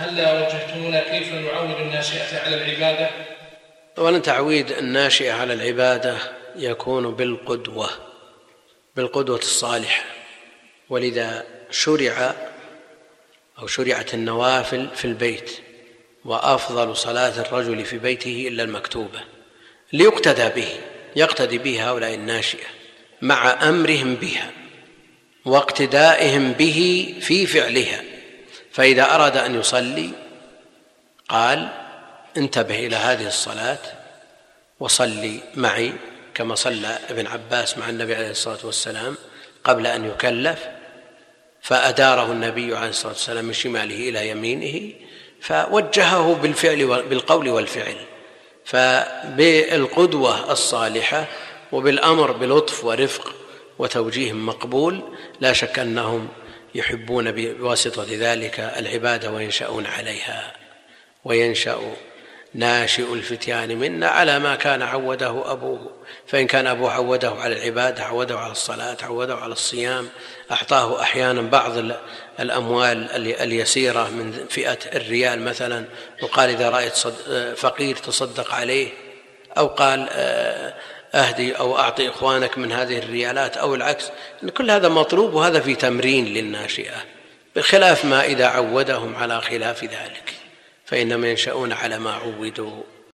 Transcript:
هلا وجهتمونا كيف نعود الناشئة على العبادة؟ أولا تعويد الناشئة على العبادة يكون بالقدوة بالقدوة الصالحة. ولذا شرع أو شرعت النوافل في البيت وأفضل صلاة الرجل في بيته إلا المكتوبة. ليقتدى به يقتدي به هؤلاء الناشئة مع أمرهم بها واقتدائهم به في فعلها. فإذا أراد أن يصلي قال انتبه إلى هذه الصلاة وصلي معي كما صلى ابن عباس مع النبي عليه الصلاة والسلام قبل أن يكلف فأداره النبي عليه الصلاة والسلام من شماله إلى يمينه فوجهه بالفعل بالقول والفعل. فبالقدوة الصالحة وبالأمر بلطف ورفق وتوجيه مقبول لا شك أنهم يحبون بواسطة ذلك العبادة وينشأون عليها. وينشأ ناشئ الفتيان منا على ما كان عوده أبوه. فإن كان أبوه عوده على العبادة عوده على الصلاة عوده على الصيام أعطاه أحيانا بعض الأموال اليسيرة من فئة الريال مثلا وقال إذا رأيت فقير تصدق عليه أو قال آه، أهدي أو أعطي إخوانك من هذه الريالات أو العكس كل هذا مطلوب وهذا في تمرين للناشئة بخلاف ما إذا عودهم على خلاف ذلك. فإنهم ينشأون على ما عودوا.